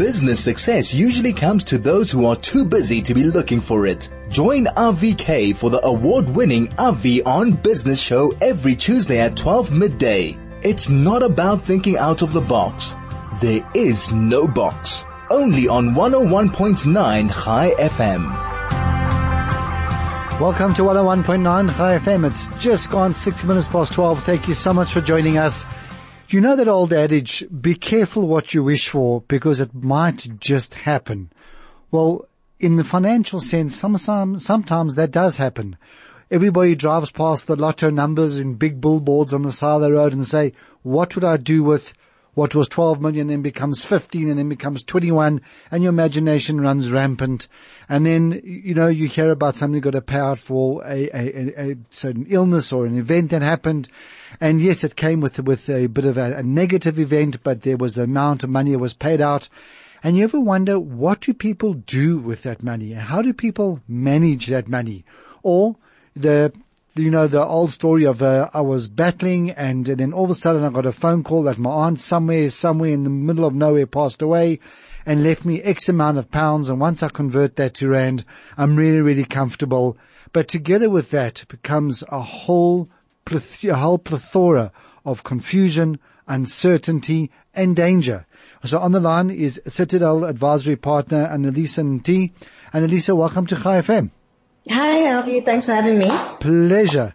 Business success usually comes to those who are too busy to be looking for it. Join RVK for the award-winning Avi on Business show every Tuesday at 12 midday. It's not about thinking out of the box. There is no box. Only on 101.9 Chai FM. Welcome to 101.9 Chai FM. It's just gone six minutes past 12. Thank you so much for joining us. You know that old adage, be careful what you wish for because it might just happen. Well, in the financial sense, sometimes, sometimes that does happen. Everybody drives past the lotto numbers in big billboards on the side of the road and say, what would I do with what was 12 million then becomes 15 and then becomes 21 and your imagination runs rampant. And then, you know, you hear about somebody got a payout for a, a, a, certain illness or an event that happened. And yes, it came with, with a bit of a, a negative event, but there was the amount of money that was paid out. And you ever wonder what do people do with that money? How do people manage that money? Or the you know, the old story of, uh, I was battling and, then all of a sudden I got a phone call that my aunt somewhere, somewhere in the middle of nowhere passed away and left me X amount of pounds. And once I convert that to rand, I'm really, really comfortable. But together with that becomes a whole, a whole plethora of confusion, uncertainty and danger. So on the line is Citadel Advisory Partner Anelisa Mti. Anelisa, welcome to Chai FM. Hi, Avi. Thanks for having me. Pleasure.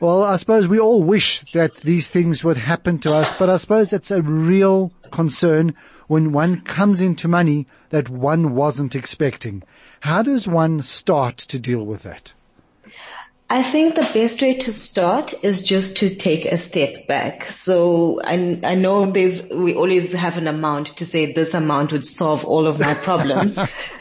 Well, I suppose we all wish that these things would happen to us, but I suppose it's a real concern when one comes into money that one wasn't expecting. How does one start to deal with that? I think the best way to start is just to take a step back. So I, I know there's, we always have an amount to say this amount would solve all of my problems,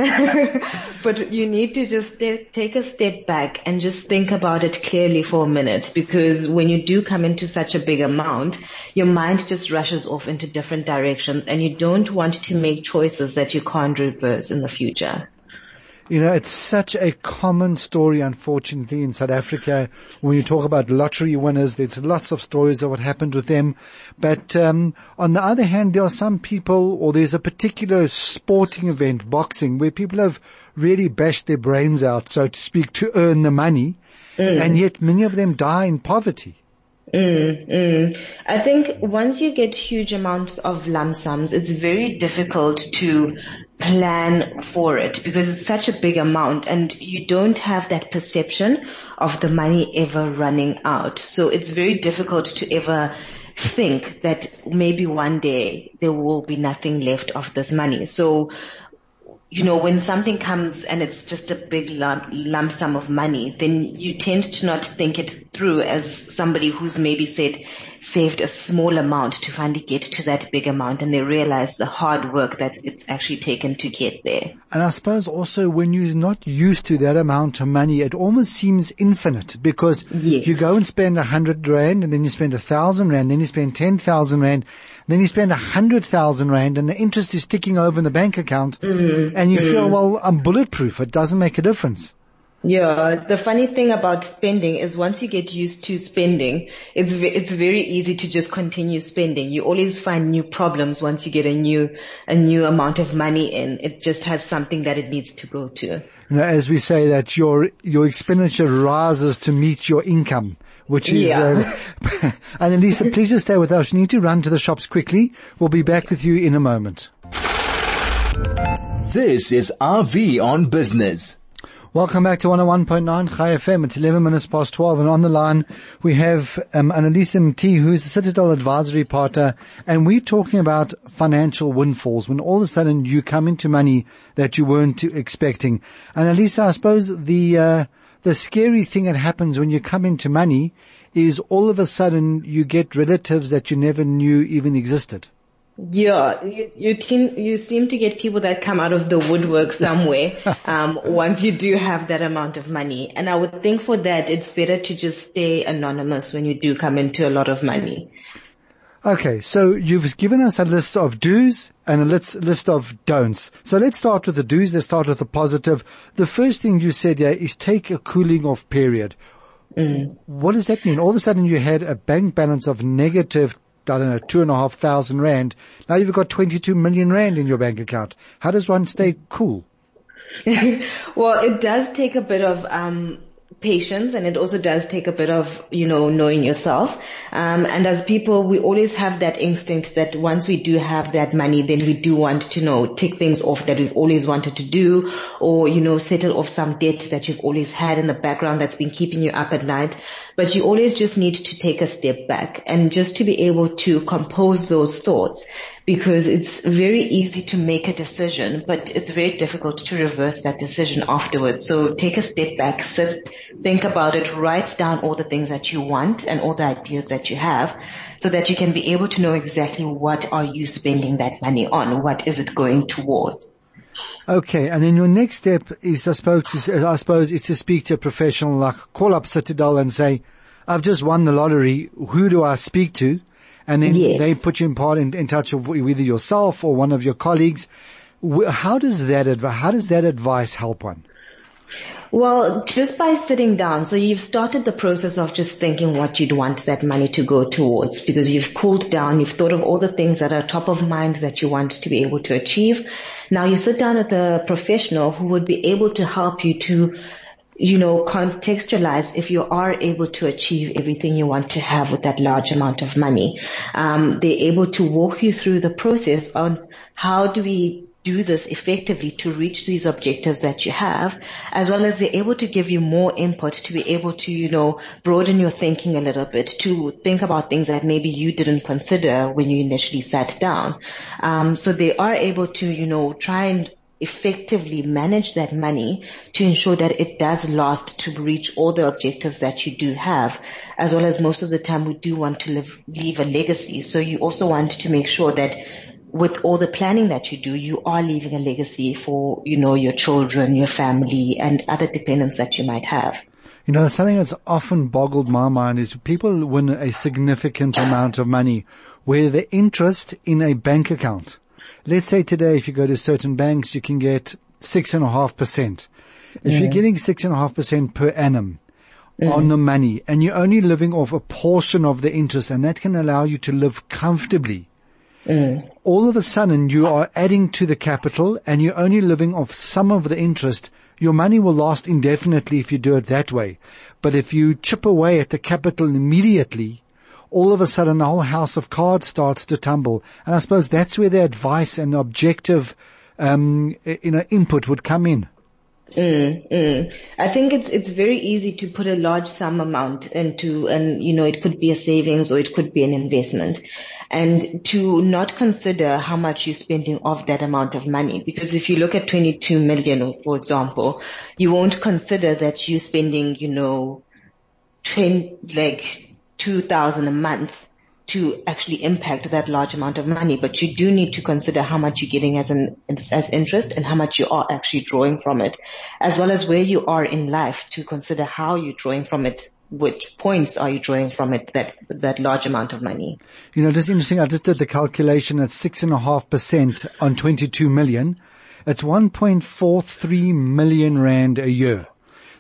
but you need to just take a step back and just think about it clearly for a minute because when you do come into such a big amount, your mind just rushes off into different directions and you don't want to make choices that you can't reverse in the future. You know, it's such a common story, unfortunately, in South Africa. When you talk about lottery winners, there's lots of stories of what happened with them. But um, on the other hand, there are some people, or there's a particular sporting event, boxing, where people have really bashed their brains out, so to speak, to earn the money, mm. and yet many of them die in poverty. Mm, mm. I think once you get huge amounts of lump sums, it's very difficult to plan for it because it's such a big amount and you don't have that perception of the money ever running out. So it's very difficult to ever think that maybe one day there will be nothing left of this money. So you know, when something comes and it's just a big lump, lump sum of money, then you tend to not think it through as somebody who's maybe said, saved a small amount to finally get to that big amount and they realize the hard work that it's actually taken to get there. And I suppose also when you're not used to that amount of money, it almost seems infinite because yes. you go and spend a hundred rand and then you spend a thousand rand, then you spend ten thousand rand, then you spend a hundred thousand rand and the interest is ticking over in the bank account mm-hmm. and you mm-hmm. feel, well, I'm bulletproof. It doesn't make a difference. Yeah, the funny thing about spending is once you get used to spending, it's it's very easy to just continue spending. You always find new problems once you get a new a new amount of money in. It just has something that it needs to go to. You know, as we say that your your expenditure rises to meet your income which is, yeah. uh, Anelisa, please just stay with us. You need to run to the shops quickly. We'll be back with you in a moment. This is Avi on Business. Welcome back to 101.9 Chai FM. It's 11 minutes past 12 and on the line we have um, Anelisa Mti who's a Citadel Advisory Partner and we're talking about financial windfalls when all of a sudden you come into money that you weren't expecting. And Anelisa, I suppose the, uh, the scary thing that happens when you come into money is all of a sudden you get relatives that you never knew even existed. Yeah, you, you, team, you seem to get people that come out of the woodwork somewhere, um, once you do have that amount of money. And I would think for that, it's better to just stay anonymous when you do come into a lot of money. Okay, so you've given us a list of do's and a list, list of don'ts. So let's start with the do's. Let's start with the positive. The first thing you said here is take a cooling off period. Mm. What does that mean? All of a sudden you had a bank balance of negative I don't know, two and a half thousand rand. Now you've got 22 million rand in your bank account. How does one stay cool? well, it does take a bit of um, patience and it also does take a bit of, you know, knowing yourself. Um, and as people, we always have that instinct that once we do have that money, then we do want to, you know, take things off that we've always wanted to do or, you know, settle off some debt that you've always had in the background that's been keeping you up at night. But you always just need to take a step back and just to be able to compose those thoughts because it's very easy to make a decision, but it's very difficult to reverse that decision afterwards. So take a step back, sit, think about it, write down all the things that you want and all the ideas that you have so that you can be able to know exactly what are you spending that money on? What is it going towards? Okay, and then your next step is, I suppose, I suppose, is to speak to a professional, like call up Citadel and say, "I've just won the lottery. Who do I speak to?" And then yes. they put you in part in, in touch with either yourself or one of your colleagues. How does that adv- how does that advice help one? Well, just by sitting down, so you've started the process of just thinking what you'd want that money to go towards because you've cooled down, you've thought of all the things that are top of mind that you want to be able to achieve. Now you sit down with a professional who would be able to help you to you know, contextualize if you are able to achieve everything you want to have with that large amount of money. Um, they're able to walk you through the process on how do we do this effectively to reach these objectives that you have, as well as they're able to give you more input to be able to, you know, broaden your thinking a little bit, to think about things that maybe you didn't consider when you initially sat down. Um, so they are able to, you know, try and effectively manage that money to ensure that it does last to reach all the objectives that you do have, as well as most of the time we do want to live, leave a legacy. So you also want to make sure that with all the planning that you do, you are leaving a legacy for, you know, your children, your family and other dependents that you might have. You know, something that's often boggled my mind is people win a significant amount of money where the interest in a bank account let's say today if you go to certain banks, you can get six and a half percent. If you're getting six and a half percent per annum on the money and you're only living off a portion of the interest and that can allow you to live comfortably. All of a sudden you are adding to the capital and you're only living off some of the interest. Your money will last indefinitely if you do it that way. But if you chip away at the capital immediately, all of a sudden the whole house of cards starts to tumble. And I suppose that's where the advice and the objective, um, you know, input would come in. Mm, mm. I think it's it's very easy to put a large sum amount into, and you know, it could be a savings or it could be an investment, and to not consider how much you're spending of that amount of money. Because if you look at 22 million, for example, you won't consider that you're spending, you know, 20, like 2000 a month to actually impact that large amount of money, but you do need to consider how much you're getting as an as interest and how much you are actually drawing from it, as well as where you are in life to consider how you're drawing from it. Which points are you drawing from it that that large amount of money? You know, just interesting. I just did the calculation at six and a half percent on 22 million. It's 1.43 million rand a year.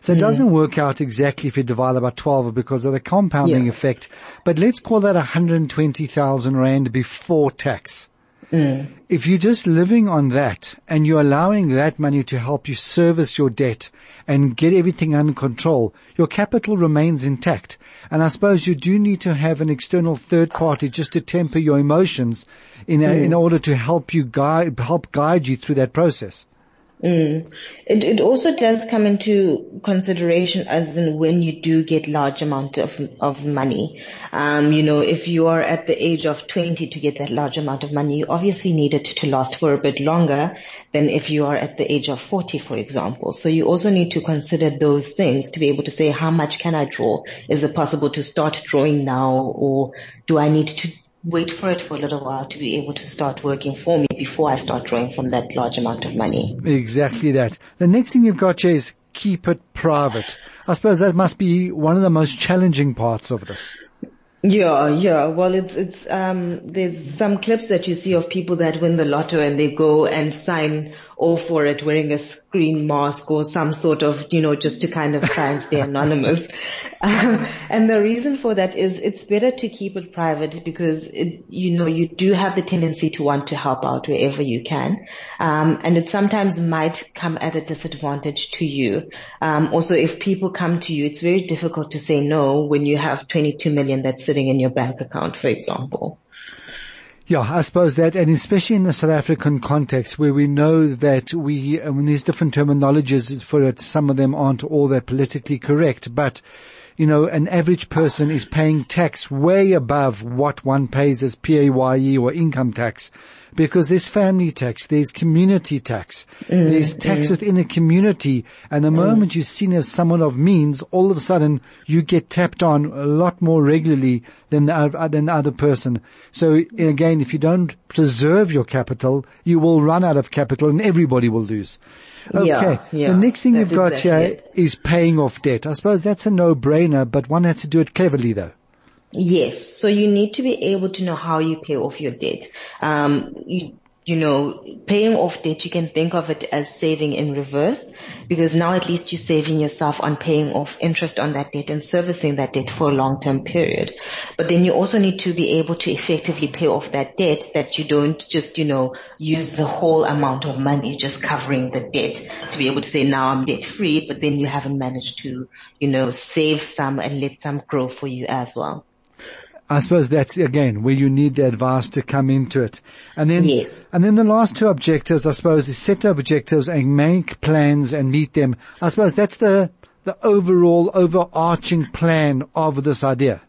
So it doesn't work out exactly if you divide by 12 because of the compounding yeah. effect. But let's call that 120,000 Rand before tax. Mm. If you're just living on that and you're allowing that money to help you service your debt and get everything under control, your capital remains intact. And I suppose you do need to have an external third party just to temper your emotions in, a, mm. in order to help you guide, help guide you through that process. Mm. It, it also does come into consideration as in when you do get large amount of, of money. Um, you know, if you are at the age of 20 to get that large amount of money, you obviously need it to last for a bit longer than if you are at the age of 40, for example. So you also need to consider those things to be able to say, how much can I draw? Is it possible to start drawing now or do I need to wait for it for a little while to be able to start working for me before I start drawing from that large amount of money. Exactly that. The next thing you've got, Jay, is keep it private. I suppose that must be one of the most challenging parts of this. Yeah, yeah. Well, it's, it's, um, there's some clips that you see of people that win the lotto and they go and sign all for it wearing a screen mask or some sort of, you know, just to kind of try and stay anonymous. Um, and the reason for that is it's better to keep it private because it, you know, you do have the tendency to want to help out wherever you can. Um, and it sometimes might come at a disadvantage to you. Um, also if people come to you, it's very difficult to say no when you have 22 million that's sitting in your bank account, for example. Yeah, I suppose that, and especially in the South African context where we know that we, uh, when there's different terminologies for it, some of them aren't all that politically correct, but you know, an average person is paying tax way above what one pays as PAYE or income tax because there's family tax, there's community tax, mm, there's tax mm. within a community. And the mm. moment you're seen as someone of means, all of a sudden you get tapped on a lot more regularly than the, than the other person. So again, if you don't preserve your capital, you will run out of capital and everybody will lose. Okay. Yeah, yeah, the next thing you've got exactly here it. is paying off debt. I suppose that's a no-brainer, but one has to do it cleverly though. Yes. So you need to be able to know how you pay off your debt. Um, you, you know, paying off debt, you can think of it as saving in reverse because now at least you're saving yourself on paying off interest on that debt and servicing that debt for a long-term period. But then you also need to be able to effectively pay off that debt that you don't just, you know, use the whole amount of money just covering the debt to be able to say now I'm debt free, but then you haven't managed to, you know, save some and let some grow for you as well. I suppose that's again where you need the advice to come into it. And then, yes. and then the last two objectives, I suppose, is set objectives and make plans and meet them. I suppose that's the, the overall overarching plan of this idea.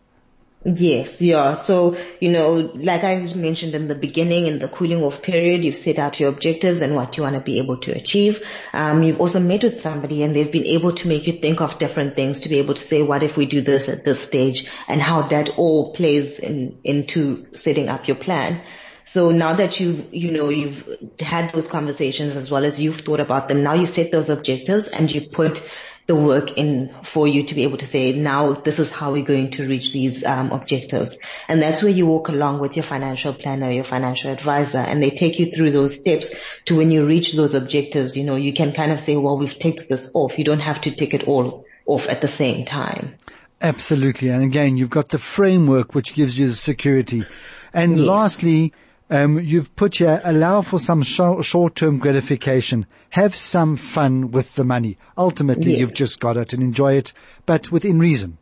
Yes, yeah. So, you know, like I mentioned in the beginning, in the cooling off period, you've set out your objectives and what you want to be able to achieve. Um, you've also met with somebody and they've been able to make you think of different things to be able to say, what if we do this at this stage and how that all plays in, into setting up your plan. So now that you've, you know, you've had those conversations as well as you've thought about them, now you set those objectives and you put the work in for you to be able to say, now this is how we're going to reach these um, objectives. And that's where you walk along with your financial planner, your financial advisor, and they take you through those steps to when you reach those objectives, you know, you can kind of say, well, we've ticked this off. You don't have to tick it all off at the same time. Absolutely. And again, you've got the framework which gives you the security. And yes. lastly, um, you've put here, allow for some short-term gratification. Have some fun with the money. Ultimately, yes. you've just got it and enjoy it, but within reason.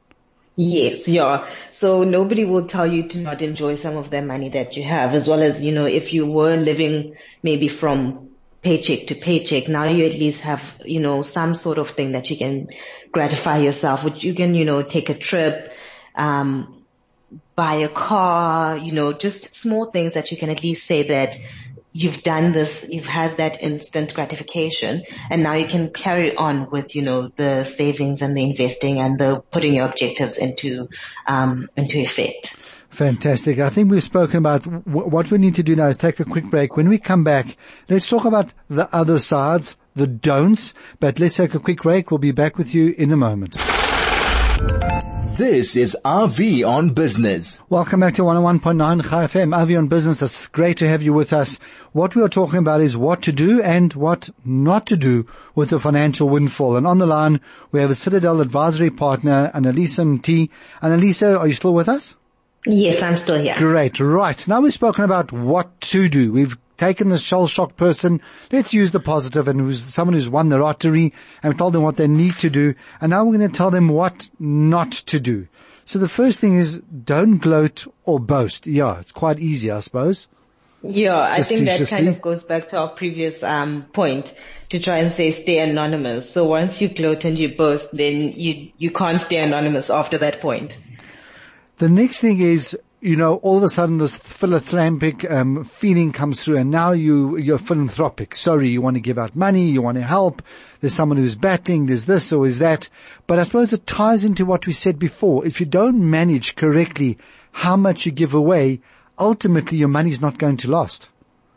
Yes, yeah. So nobody will tell you to not enjoy some of the money that you have, as well as, you know, if you were living maybe from paycheck to paycheck, now you at least have, you know, some sort of thing that you can gratify yourself, which you can, you know, take a trip, um, buy a car, you know, just small things that you can at least say that you've done this, you've had that instant gratification and now you can carry on with, you know, the savings and the investing and the putting your objectives into, um, into effect. Fantastic. I think we've spoken about w- what we need to do now is take a quick break. When we come back, let's talk about the other sides, the don'ts, but let's take a quick break. We'll be back with you in a moment. This is Avi on Business. Welcome back to 101.9 Chai FM. Avi on Business. It's great to have you with us. What we are talking about is what to do and what not to do with the financial windfall. And on the line, we have a Citadel advisory partner, Anelisa T. Anelisa, are you still with us? Yes, I'm still here. Great. Right. Now we've spoken about what to do. We've taken the shell shock person. Let's use the positive and who's someone who's won the lottery and we told them what they need to do. And now we're going to tell them what not to do. So the first thing is don't gloat or boast. Yeah, it's quite easy, I suppose. Yeah, I think that kind of goes back to our previous um, point to try and say stay anonymous. So once you gloat and you boast, then you you can't stay anonymous after that point. The next thing is you know, all of a sudden this philanthropic um, feeling comes through, and now you you're philanthropic. Sorry, you want to give out money, you want to help. There's someone who's battling. There's this or is that. But I suppose it ties into what we said before. If you don't manage correctly how much you give away, ultimately your money's not going to last.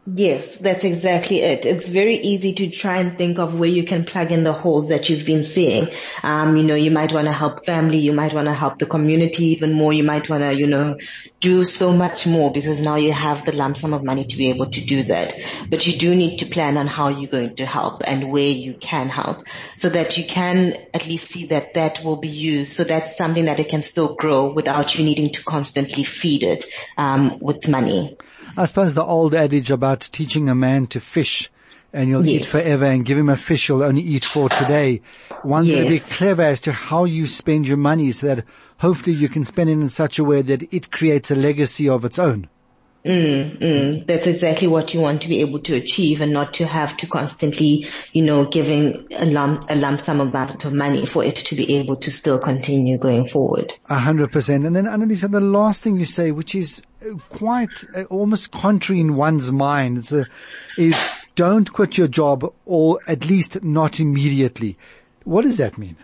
Yes, that's exactly it. It's very easy to try and think of where you can plug in the holes that you've been seeing. Um, you know, you might want to help family, you might want to help the community even more, you might want to, you know, do so much more because now you have the lump sum of money to be able to do that. But you do need to plan on how you're going to help and where you can help so that you can at least see that that will be used. So that's something that it can still grow without you needing to constantly feed it, um, with money. I suppose the old adage about teaching a man to fish and you'll Yes. eat forever and give him a fish you'll only eat for today. One's going to be clever as to how you spend your money so that hopefully you can spend it in such a way that it creates a legacy of its own. Mm, mm. That's exactly what you want to be able to achieve and not to have to constantly, you know, giving a lump, a lump sum amount of money for it to be able to still continue going forward. A hundred percent. And then Anelisa, the last thing you say, which is uh, quite uh, almost contrary in one's mind, is, uh, is don't quit your job or at least not immediately. What does that mean?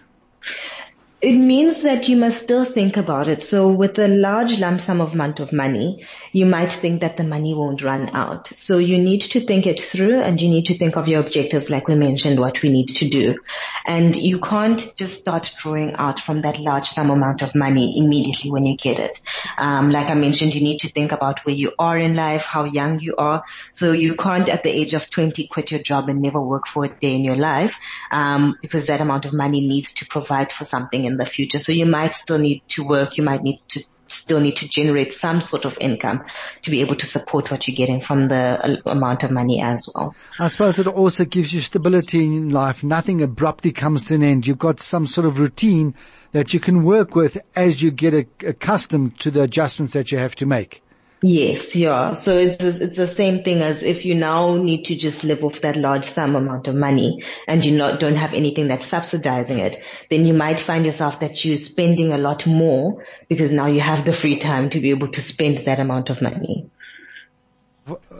It means that you must still think about it. So with a large lump sum of amount of money, you might think that the money won't run out. So you need to think it through and you need to think of your objectives like we mentioned what we need to do. And you can't just start drawing out from that large sum amount of money immediately when you get it. Um, like I mentioned, you need to think about where you are in life, how young you are. So you can't at the age of 20 quit your job and never work for a day in your life, um, because that amount of money needs to provide for something in the future. So you might still need to work. You might need to still need to generate some sort of income to be able to support what you're getting from the uh, amount of money as well. I suppose it also gives you stability in life. Nothing abruptly comes to an end. You've got some sort of routine that you can work with as you get accustomed to the adjustments that you have to make. Yes, yeah. So it's it's the same thing as if you now need to just live off that large sum amount of money and you not don't have anything that's subsidizing it, then you might find yourself that you're spending a lot more because now you have the free time to be able to spend that amount of money.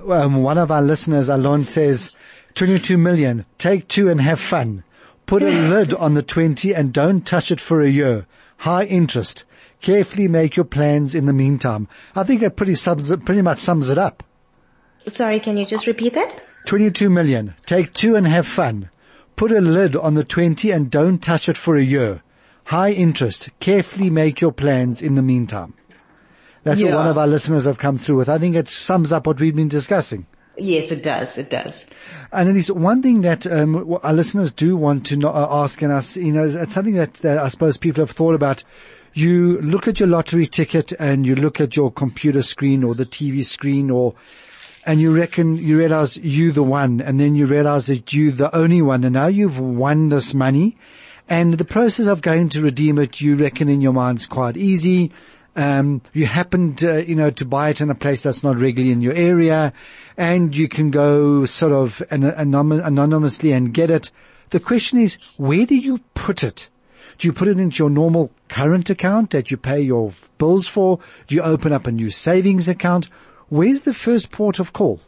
Um, one of our listeners, Alon, says, 22 million, take two and have fun. Put a lid on the 20 and don't touch it for a year. High interest. Carefully make your plans in the meantime. I think that pretty sums it, pretty much sums it up. Sorry, can you just repeat that? 22 million. Take two and have fun. Put a lid on the 20 and don't touch it for a year. High interest. Carefully make your plans in the meantime. That's what one of our listeners have come through with. I think it sums up what we've been discussing. Yes, it does. It does. And it is one thing that um, our listeners do want to know, uh, ask, and us, you know, it's something that, that I suppose people have thought about. You look at your lottery ticket and you look at your computer screen or the TV screen, or and you reckon you realize you the one, and then you realize that you the only one, and now you've won this money, and the process of going to redeem it, you reckon in your mind is quite easy. Um, you happened, uh, you know, to buy it in a place that's not regularly in your area, and you can go sort of an, anom- anonymously and get it. The question is, where do you put it? Do you put it into your normal current account that you pay your bills for? Do you open up a new savings account? Where's the first port of call?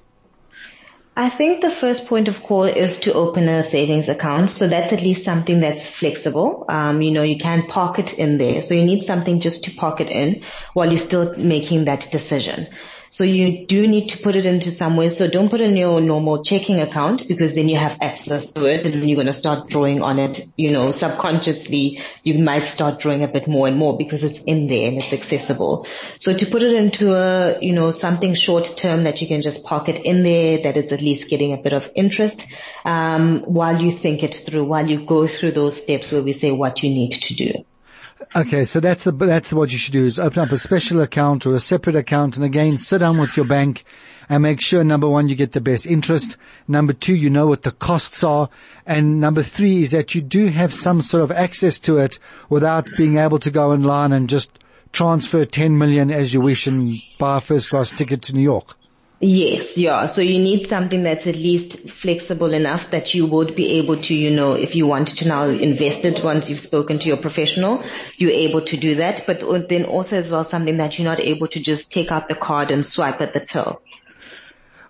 I think the first point of call is to open a savings account. So that's at least something that's flexible. Um, you know, you can park it in there. So you need something just to park it in while you're still making that decision. So you do need to put it into somewhere. So don't put it in your normal checking account because then you have access to it and then you're going to start drawing on it. You know, subconsciously you might start drawing a bit more and more because it's in there and it's accessible. So to put it into a, you know, something short term that you can just park it in there, that it's at least getting a bit of interest, um, while you think it through, while you go through those steps where we say what you need to do. Okay, so that's the, that's what you should do is open up a special account or a separate account and again sit down with your bank and make sure number one, you get the best interest. Number two, you know what the costs are. And number three is that you do have some sort of access to it without being able to go online and just transfer 10 million as you wish and buy a first class ticket to New York. Yes, yeah. So you need something that's at least flexible enough that you would be able to, you know, if you want to now invest it once you've spoken to your professional, you're able to do that. But then also as well something that you're not able to just take out the card and swipe at the till.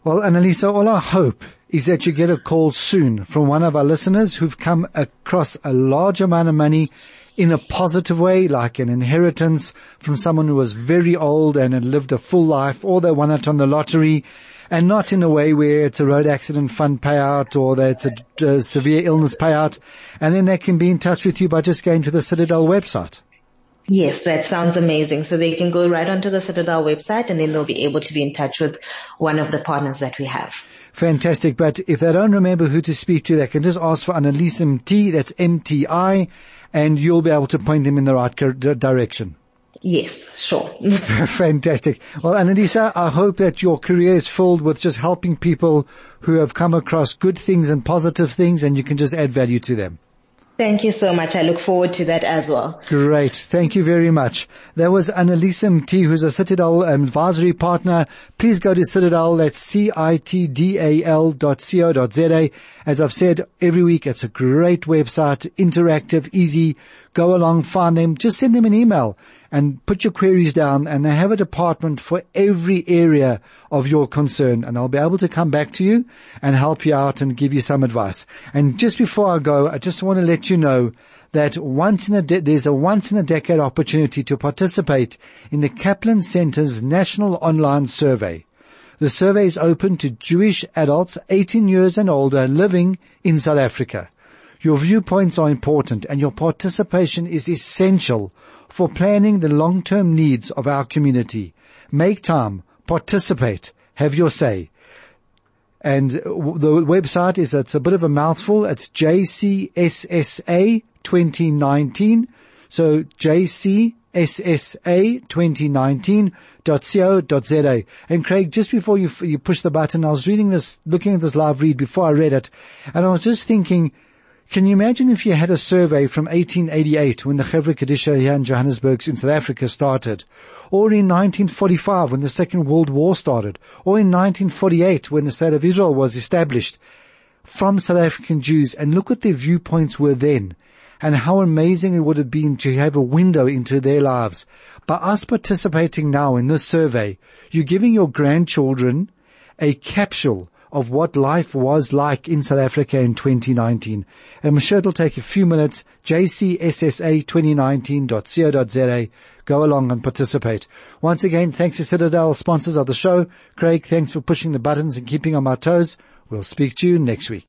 Well, Anelisa, all I hope is that you get a call soon from one of our listeners who've come across a large amount of money in a positive way, like an inheritance from someone who was very old and had lived a full life, or they won it on the lottery, and not in a way where it's a road accident fund payout or that it's a, a severe illness payout. And then they can be in touch with you by just going to the Citadel website. Yes, that sounds amazing. So they can go right onto the Citadel website and then they'll be able to be in touch with one of the partners that we have. Fantastic. But if they don't remember who to speak to, they can just ask for Anelisa Mti, that's MTI, and you'll be able to point them in the right direction. Yes, sure. Fantastic. Well, Anelisa, I hope that your career is filled with just helping people who have come across good things and positive things and you can just add value to them. Thank you so much. I look forward to that as well. Great. Thank you very much. There was Anelisa Mti, who's a Citadel um, advisory partner. Please go to Citadel, that's C-I-T-D-A-L dot C-O dot Z-A. As I've said every week, it's a great website, interactive, easy. Go along, find them, just send them an email and put your queries down and they have a department for every area of your concern and they'll be able to come back to you and help you out and give you some advice. And just before I go, I just want to let you know that once in a de- there's a once in a decade opportunity to participate in the Kaplan Center's National Online Survey. The survey is open to Jewish adults 18 years and older living in South Africa. Your viewpoints are important and your participation is essential for planning the long-term needs of our community. Make time, participate, have your say. And the website is, it's a bit of a mouthful. It's JCSSA 2019. So JCSSA2019.co.za. And Craig, just before you, you push the button, I was reading this, looking at this live read before I read it, and I was just thinking, can you imagine if you had a survey from 1888 when the Chevra Kadisha here in Johannesburg in South Africa started, or in 1945 when the Second World War started, or in 1948 when the State of Israel was established from South African Jews and look what their viewpoints were then and how amazing it would have been to have a window into their lives. By us participating now in this survey, you're giving your grandchildren a capsule of what life was like in South Africa in 2019. And I'm sure it'll take a few minutes. jcssa2019.co.za. Go along and participate. Once again, thanks to Citadel, sponsors of the show. Craig, thanks for pushing the buttons and keeping on my toes. We'll speak to you next week.